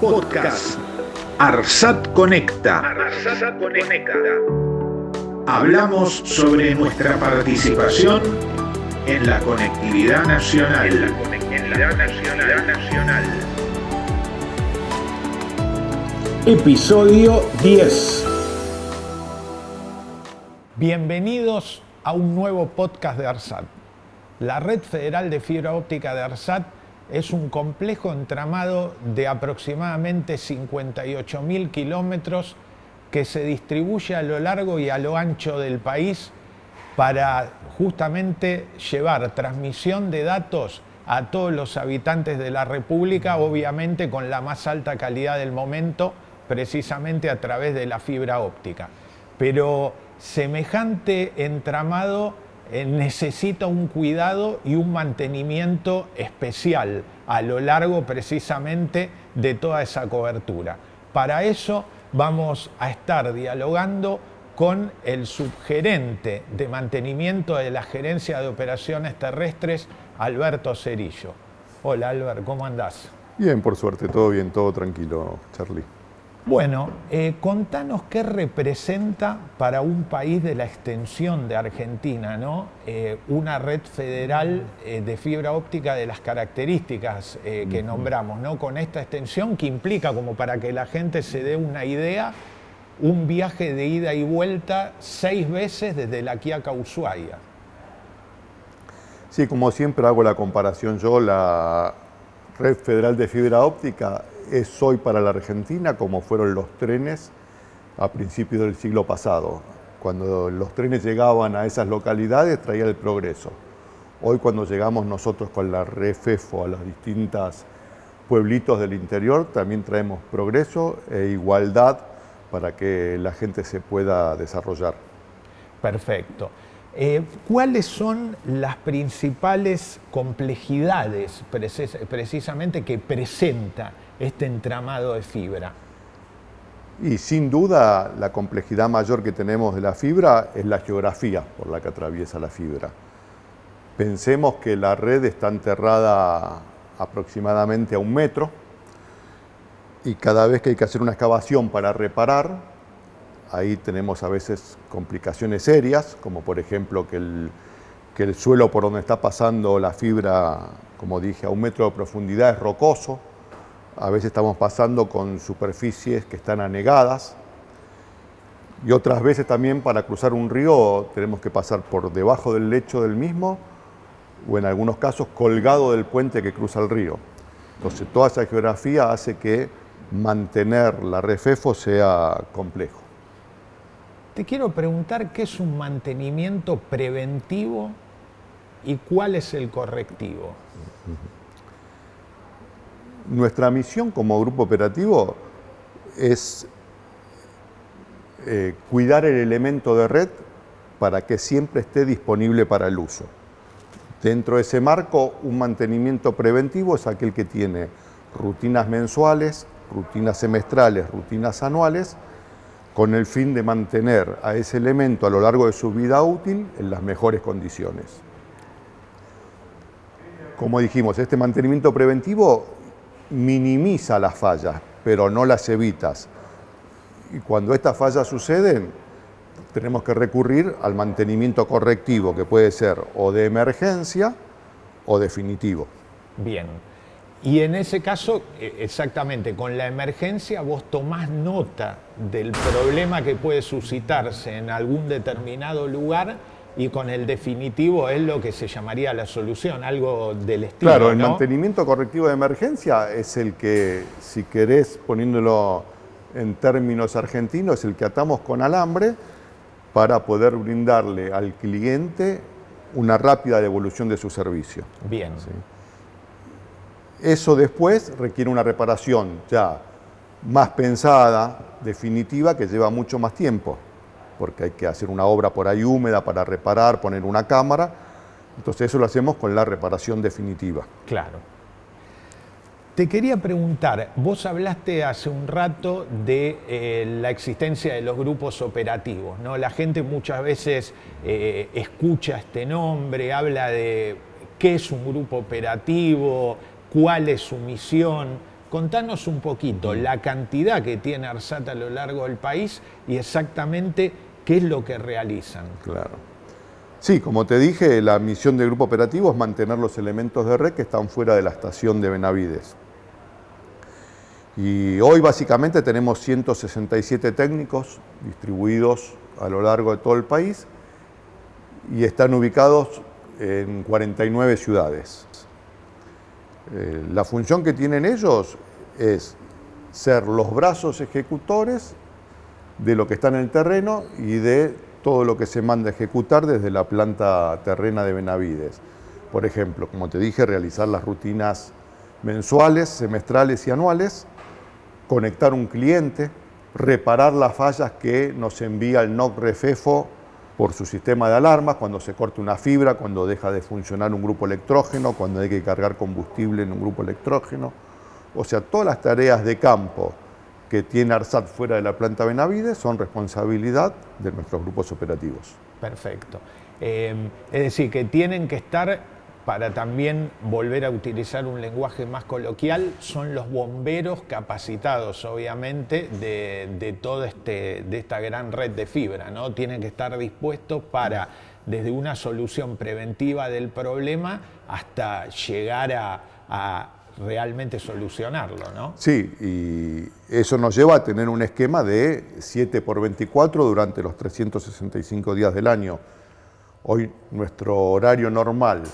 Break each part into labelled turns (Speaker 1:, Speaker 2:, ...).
Speaker 1: Podcast Arsat Conecta. Hablamos sobre nuestra participación en la conectividad nacional. En la conectividad nacional. Episodio 10.
Speaker 2: Bienvenidos a un nuevo podcast de ARSAT. La red federal de fibra óptica de ARSAT es un complejo entramado de aproximadamente 58.000 kilómetros que se distribuye a lo largo y a lo ancho del país para justamente llevar transmisión de datos a todos los habitantes de la República, obviamente con la más alta calidad del momento, precisamente a través de la fibra óptica. Pero semejante entramado eh, necesita un cuidado y un mantenimiento especial a lo largo precisamente de toda esa cobertura. Para eso vamos a estar dialogando con el subgerente de mantenimiento de la Gerencia de Operaciones Terrestres, Alberto Cerillo. Hola Albert, ¿cómo andás?
Speaker 3: Bien, por suerte, todo bien, todo tranquilo, Charlie.
Speaker 2: Bueno, eh, contanos qué representa para un país de la extensión de Argentina, ¿no? Eh, una red federal eh, de fibra óptica de las características que nombramos, ¿no? Con esta extensión que implica, como para que la gente se dé una idea, un viaje de ida y vuelta seis veces desde la Quiaca a Ushuaia.
Speaker 3: Sí, como siempre hago la comparación yo, la red federal de fibra óptica es hoy para la Argentina como fueron los trenes a principios del siglo pasado. Cuando los trenes llegaban a esas localidades traía el progreso. Hoy cuando llegamos nosotros con la REFEFO a los distintos pueblitos del interior, también traemos progreso e igualdad para que la gente se pueda desarrollar.
Speaker 2: Perfecto. Eh, ¿Cuáles son las principales complejidades precisamente que presenta este entramado de fibra?
Speaker 3: Y sin duda la complejidad mayor que tenemos de la fibra es la geografía por la que atraviesa la fibra. Pensemos que la red está enterrada aproximadamente a un metro y cada vez que hay que hacer una excavación para reparar, ahí tenemos a veces complicaciones serias, como por ejemplo que el, suelo por donde está pasando la fibra, como dije, a un metro de profundidad es rocoso, a veces estamos pasando con superficies que están anegadas y otras veces también para cruzar un río tenemos que pasar por debajo del lecho del mismo o en algunos casos colgado del puente que cruza el río. Entonces toda esa geografía hace que mantener la refefo sea complejo.
Speaker 2: Te quiero preguntar qué es un mantenimiento preventivo y cuál es el correctivo.
Speaker 3: Nuestra misión como grupo operativo es eh, cuidar el elemento de red para que siempre esté disponible para el uso. Dentro de ese marco, un mantenimiento preventivo es aquel que tiene rutinas mensuales, rutinas semestrales, rutinas anuales, con el fin de mantener a ese elemento a lo largo de su vida útil en las mejores condiciones. Como dijimos, este mantenimiento preventivo minimiza las fallas, pero no las evitas. Y cuando estas fallas suceden, tenemos que recurrir al mantenimiento correctivo, que puede ser o de emergencia o definitivo.
Speaker 2: Bien. Y en ese caso, e, exactamente, con la emergencia vos tomás nota del problema que puede suscitarse en algún determinado lugar y con el definitivo es lo que se llamaría la solución, algo del estilo.
Speaker 3: Claro, el mantenimiento correctivo de emergencia es el que, si querés, poniéndolo en términos argentinos, es el que atamos con alambre para poder brindarle al cliente una rápida devolución de su servicio.
Speaker 2: Bien.
Speaker 3: Eso después requiere una reparación ya más pensada, definitiva, que lleva mucho más tiempo porque hay que hacer una obra por ahí húmeda para reparar, poner una cámara. Entonces eso lo hacemos con la reparación definitiva.
Speaker 2: Claro. Te quería preguntar, vos hablaste hace un rato de eh, la existencia de los grupos operativos, ¿no? La gente muchas veces eh, escucha este nombre, habla de qué es un grupo operativo, cuál es su misión. Contanos un poquito la cantidad que tiene ARSAT a lo largo del país y exactamente qué es lo que realizan.
Speaker 3: Claro. Sí, como te dije, la misión del grupo operativo es mantener los elementos de red que están fuera de la estación de Benavides. Y hoy básicamente tenemos 167 técnicos distribuidos a lo largo de todo el país y están ubicados en 49 ciudades. Eh, la función que tienen ellos es ser los brazos ejecutores de lo que está en el terreno y de todo lo que se manda a ejecutar desde la planta terrena de Benavides. Por ejemplo, como te dije, realizar las rutinas mensuales, semestrales y anuales, conectar un cliente, reparar las fallas que nos envía el NOC Refefo por su sistema de alarmas, cuando se corta una fibra, cuando deja de funcionar un grupo electrógeno, cuando hay que cargar combustible en un grupo electrógeno. O sea, todas las tareas de campo que tiene ARSAT fuera de la planta Benavides son responsabilidad de nuestros grupos operativos.
Speaker 2: Perfecto. Eh, es decir, que tienen que estar, para también volver a utilizar un lenguaje más coloquial, son los bomberos capacitados, obviamente, de, de toda este, esta gran red de fibra. ¿no? Tienen que estar dispuestos para, desde una solución preventiva del problema hasta llegar a realmente solucionarlo, ¿no?
Speaker 3: Sí, y eso nos lleva a tener un esquema de 7 por 24 durante los 365 días del año. Hoy nuestro horario normal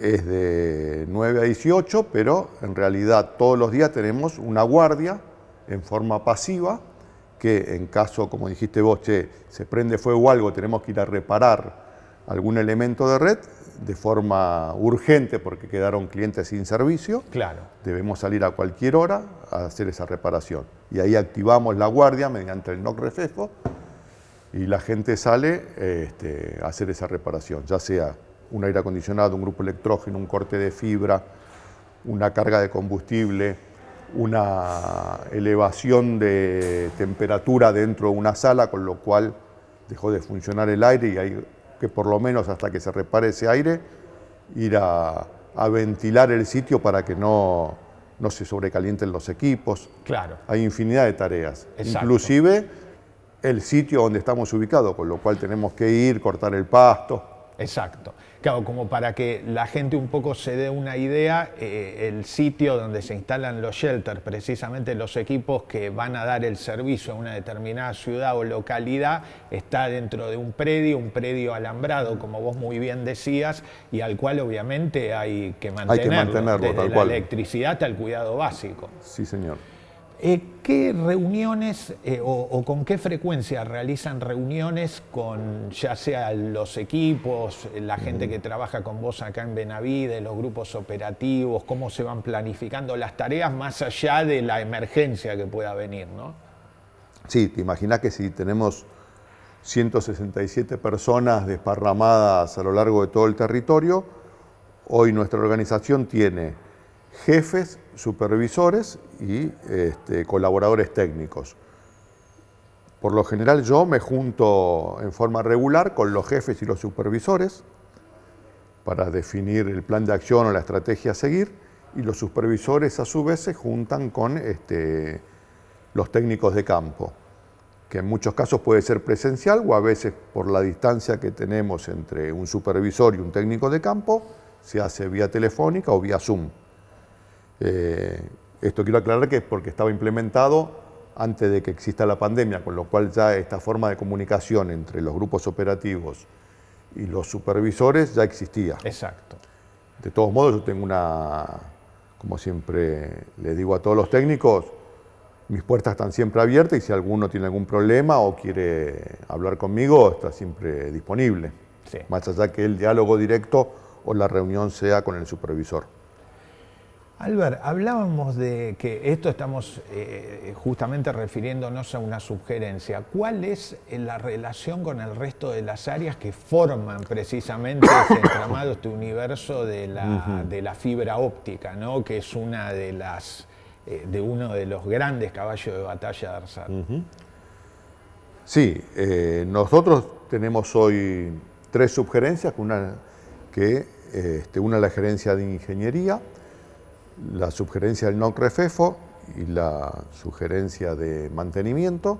Speaker 3: es de 9 a 18, pero en realidad todos los días tenemos una guardia en forma pasiva que en caso, como dijiste vos, che, se prende fuego o algo, tenemos que ir a reparar algún elemento de red, de forma urgente porque quedaron clientes sin servicio,
Speaker 2: claro.
Speaker 3: debemos salir a cualquier hora a hacer esa reparación. Y ahí activamos la guardia mediante el NOC reflejo y la gente sale este, a hacer esa reparación, ya sea un aire acondicionado, un grupo electrógeno, un corte de fibra, una carga de combustible, una elevación de temperatura dentro de una sala, con lo cual dejó de funcionar el aire y hay que por lo menos hasta que se repare ese aire, ir a, ventilar el sitio para que no, no, se sobrecalienten los equipos.
Speaker 2: Claro.
Speaker 3: Hay infinidad de tareas. Inclusive el sitio donde estamos ubicados, con lo cual tenemos que ir, cortar el pasto.
Speaker 2: Exacto. Claro, como para que la gente un poco se dé una idea, eh, el sitio donde se instalan los shelters, precisamente los equipos que van a dar el servicio a una determinada ciudad o localidad, está dentro de un predio, un predio alambrado, como vos muy bien decías, y al cual obviamente hay que mantenerlo,
Speaker 3: hay que mantenerlo
Speaker 2: desde la electricidad hasta el cuidado básico.
Speaker 3: Sí, señor.
Speaker 2: Eh, ¿Qué reuniones eh, o, con qué frecuencia realizan reuniones con ya sea los equipos, la gente que trabaja con vos acá en Benavides, los grupos operativos, cómo se van planificando las tareas más allá de la emergencia que pueda venir? ¿no?
Speaker 3: Sí, te imaginas que si tenemos 167 personas desparramadas a lo largo de todo el territorio, hoy nuestra organización tiene jefes, supervisores y este, colaboradores técnicos. Por lo general yo me junto en forma regular con los jefes y los supervisores para definir el plan de acción o la estrategia a seguir y los supervisores a su vez se juntan con este, los técnicos de campo, que en muchos casos puede ser presencial o a veces por la distancia que tenemos entre un supervisor y un técnico de campo se hace vía telefónica o vía Zoom. Eh, esto quiero aclarar que es porque estaba implementado antes de que exista la pandemia, con lo cual ya esta forma de comunicación entre los grupos operativos y los supervisores ya existía.
Speaker 2: Exacto.
Speaker 3: De todos modos, yo tengo una, como siempre le digo a todos los técnicos, mis puertas están siempre abiertas y si alguno tiene algún problema o quiere hablar conmigo, está siempre disponible. Más allá que el diálogo directo o la reunión sea con el supervisor.
Speaker 2: Albert, hablábamos de que esto estamos eh, justamente refiriéndonos a una sugerencia. ¿Cuál es la relación con el resto de las áreas que forman precisamente este entramado, este universo de la, fibra óptica, ¿no? que es una de las eh, de uno de los grandes caballos de batalla de ARSAT?
Speaker 3: Sí, eh, nosotros tenemos hoy tres sugerencias, una que este, una la gerencia de ingeniería, la sugerencia del NOC-REFEFO y la sugerencia de mantenimiento,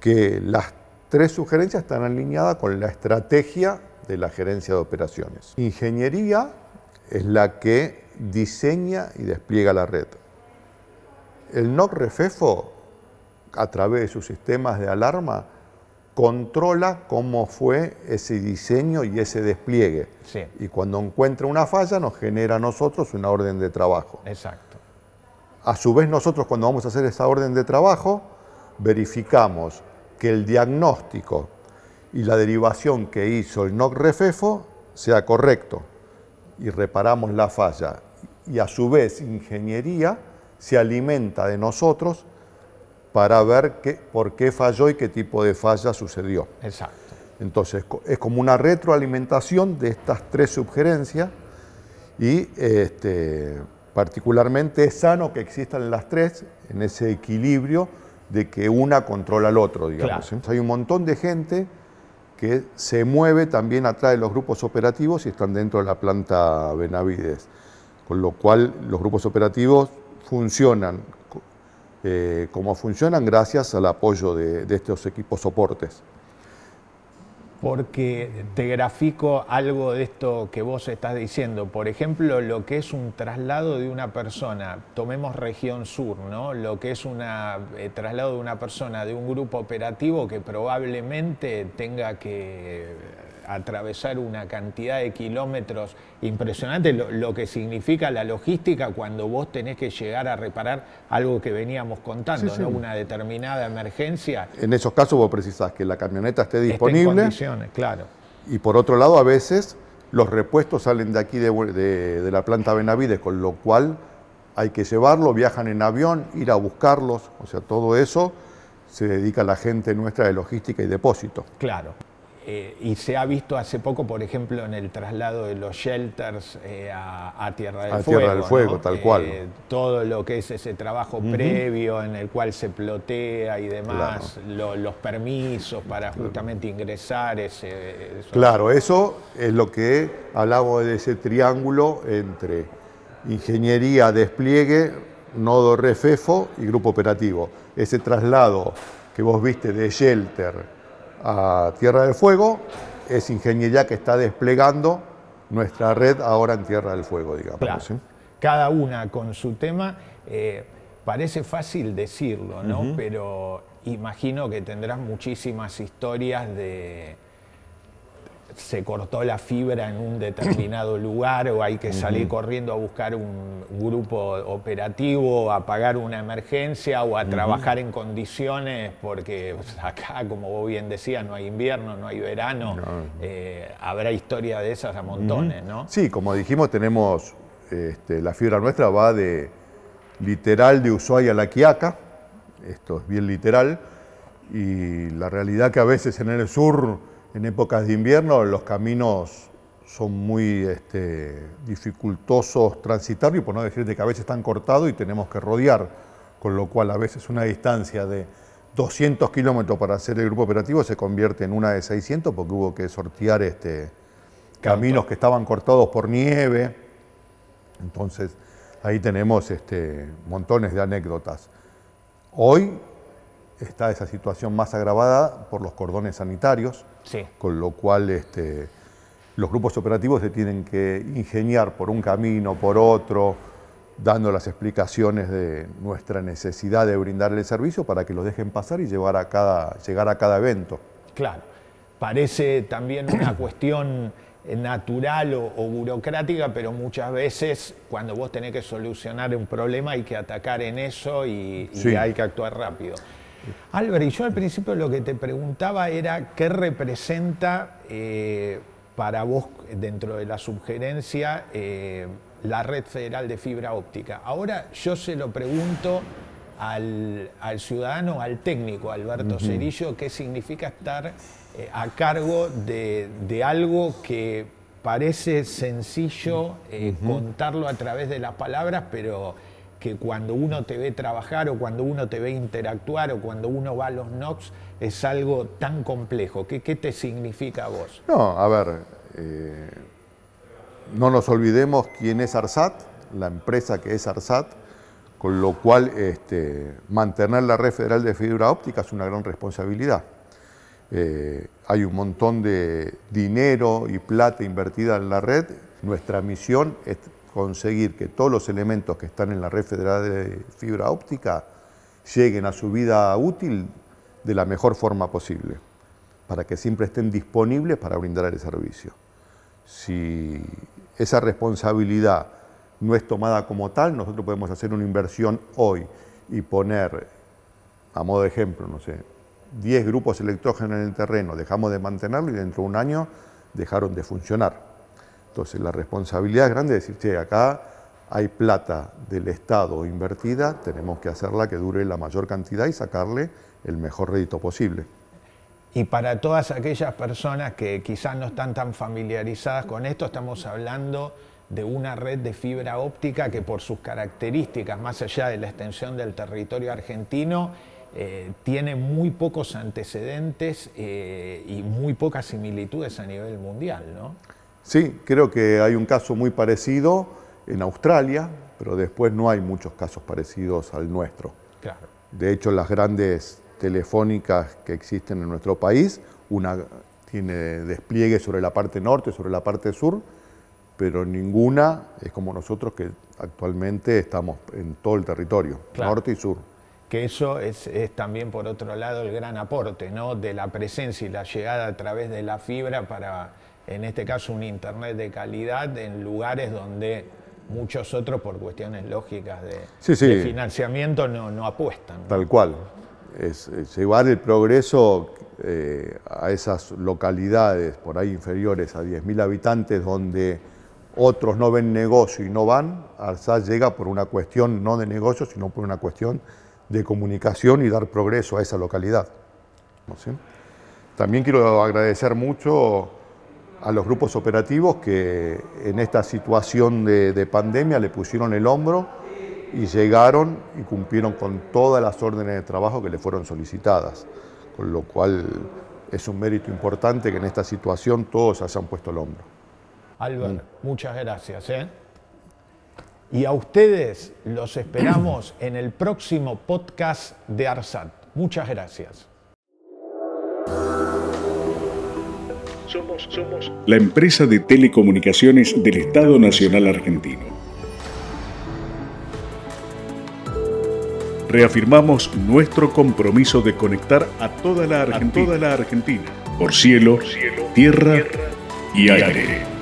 Speaker 3: que las tres sugerencias están alineadas con la estrategia de la gerencia de operaciones. Ingeniería es la que diseña y despliega la red. El NOC-REFEFO, a través de sus sistemas de alarma, controla cómo fue ese diseño y ese despliegue. Y cuando encuentra una falla nos genera a nosotros una orden de trabajo.
Speaker 2: Exacto.
Speaker 3: A su vez nosotros cuando vamos a hacer esa orden de trabajo verificamos que el diagnóstico y la derivación que hizo el NOC-REFEFO sea correcto y reparamos la falla. Y a su vez ingeniería se alimenta de nosotros para ver qué, por qué falló y qué tipo de falla sucedió.
Speaker 2: Exacto.
Speaker 3: Entonces es como una retroalimentación de estas tres sugerencias y este, particularmente es sano que existan las tres en ese equilibrio de que una controla al otro, digamos. ¿eh? Hay un montón de gente que se mueve también atrás de los grupos operativos y están dentro de la planta Benavides, con lo cual los grupos operativos funcionan eh, como funcionan gracias al apoyo de, de estos equipos soportes
Speaker 2: porque te grafico algo de esto que vos estás diciendo. Por ejemplo, lo que es un traslado de una persona, tomemos región sur, ¿no? Lo que es un eh, traslado de una persona de un grupo operativo que probablemente tenga que atravesar una cantidad de kilómetros impresionante, lo, que significa la logística cuando vos tenés que llegar a reparar algo que veníamos contando, una determinada emergencia.
Speaker 3: En esos casos vos precisás que la camioneta esté disponible. en
Speaker 2: condiciones, claro.
Speaker 3: Y por otro lado, a veces los repuestos salen de aquí de, de la planta Benavides, con lo cual hay que llevarlo, viajan en avión, ir a buscarlos, o sea, todo eso se dedica a la gente nuestra de logística y depósito.
Speaker 2: Claro. Eh, y se ha visto hace poco, por ejemplo, en el traslado de los shelters eh, a, Tierra del Fuego.
Speaker 3: Tierra del Fuego, tal cual.
Speaker 2: Eh, todo lo que es ese trabajo previo en el cual se plotea y demás, los permisos para justamente ingresar. Ese,
Speaker 3: claro, eso es lo que hablamos de ese triángulo entre ingeniería, despliegue, nodo refefo y grupo operativo. Ese traslado que vos viste de shelter a Tierra del Fuego, es ingeniería que está desplegando nuestra red ahora en Tierra del Fuego, digamos.
Speaker 2: Cada una con su tema. Eh, parece fácil decirlo, ¿no? Pero imagino que tendrás muchísimas historias de, se cortó la fibra en un determinado lugar o hay que salir corriendo a buscar un grupo operativo, a pagar una emergencia o a trabajar en condiciones, porque pues, acá, como vos bien decías, no hay invierno, no hay verano, eh, habrá historia de esas a montones, ¿no?
Speaker 3: Sí, como dijimos, tenemos, este, la fibra nuestra va de literal de Ushuaia a La Quiaca, esto es bien literal, y la realidad que a veces en el sur en épocas de invierno los caminos son muy este, dificultosos transitar y por no decir que a veces están cortados y tenemos que rodear, con lo cual a veces una distancia de 200 kilómetros para hacer el grupo operativo se convierte en una de 600 porque hubo que sortear este, caminos que estaban cortados por nieve. Entonces ahí tenemos este, montones de anécdotas. Hoy está esa situación más agravada por los cordones sanitarios, con lo cual este, los grupos operativos se tienen que ingeniar por un camino, por otro, dando las explicaciones de nuestra necesidad de brindarle el servicio para que los dejen pasar y llevar a cada, llegar a cada evento.
Speaker 2: Claro, parece también una cuestión natural o, burocrática, pero muchas veces cuando vos tenés que solucionar un problema hay que atacar en eso y, hay que actuar rápido. Álvaro, y yo al principio lo que te preguntaba era qué representa eh, para vos dentro de la sugerencia eh, la red federal de fibra óptica. Ahora yo se lo pregunto al, ciudadano, al técnico, Alberto Cerillo, qué significa estar eh, a cargo de, algo que parece sencillo contarlo a través de las palabras, pero que cuando uno te ve trabajar o cuando uno te ve interactuar o cuando uno va a los NOX es algo tan complejo. ¿Qué, qué te significa a vos?
Speaker 3: No, a ver, eh, no nos olvidemos quién es ARSAT, la empresa que es ARSAT, con lo cual este, mantener la red federal de fibra óptica es una gran responsabilidad. Eh, hay un montón de dinero y plata invertida en la red. Nuestra misión es conseguir que todos los elementos que están en la red federal de fibra óptica lleguen a su vida útil de la mejor forma posible, para que siempre estén disponibles para brindar el servicio. Si esa responsabilidad no es tomada como tal, nosotros podemos hacer una inversión hoy y poner, a modo de ejemplo, no sé, 10 grupos electrógenos en el terreno, dejamos de mantenerlo y dentro de un año dejaron de funcionar. Entonces la responsabilidad es grande de decir, che, acá hay plata del Estado invertida, tenemos que hacerla que dure la mayor cantidad y sacarle el mejor rédito posible.
Speaker 2: Y para todas aquellas personas que quizás no están tan familiarizadas con esto, estamos hablando de una red de fibra óptica que por sus características, más allá de la extensión del territorio argentino, eh, tiene muy pocos antecedentes eh, y muy pocas similitudes a nivel mundial, ¿no?
Speaker 3: Sí, creo que hay un caso muy parecido en Australia, pero después no hay muchos casos parecidos al nuestro.
Speaker 2: Claro.
Speaker 3: De hecho, las grandes telefónicas que existen en nuestro país, una tiene despliegue sobre la parte norte, sobre la parte sur, pero ninguna es como nosotros que actualmente estamos en todo el territorio, norte y sur.
Speaker 2: Que eso es, también, por otro lado, el gran aporte ¿no? de la presencia y la llegada a través de la fibra para, en este caso, un Internet de calidad en lugares donde muchos otros, por cuestiones lógicas de, financiamiento, no, no apuestan.
Speaker 3: Tal cual. Es, llevar el progreso eh, a esas localidades por ahí inferiores a 10.000 habitantes donde otros no ven negocio y no van, ARSAT llega por una cuestión no de negocio, sino por una cuestión de comunicación y dar progreso a esa localidad. También quiero agradecer mucho a los grupos operativos que en esta situación de, de, pandemia le pusieron el hombro y llegaron y cumplieron con todas las órdenes de trabajo que le fueron solicitadas, con lo cual es un mérito importante que en esta situación todos hayan puesto el hombro.
Speaker 2: Albert, mm. muchas gracias. ¿eh? Y a ustedes los esperamos en el próximo podcast de ARSAT. Muchas gracias.
Speaker 1: Somos, somos la empresa de telecomunicaciones del Estado Nacional Argentino. Reafirmamos nuestro compromiso de conectar a toda la Argentina, por cielo, tierra, y aire.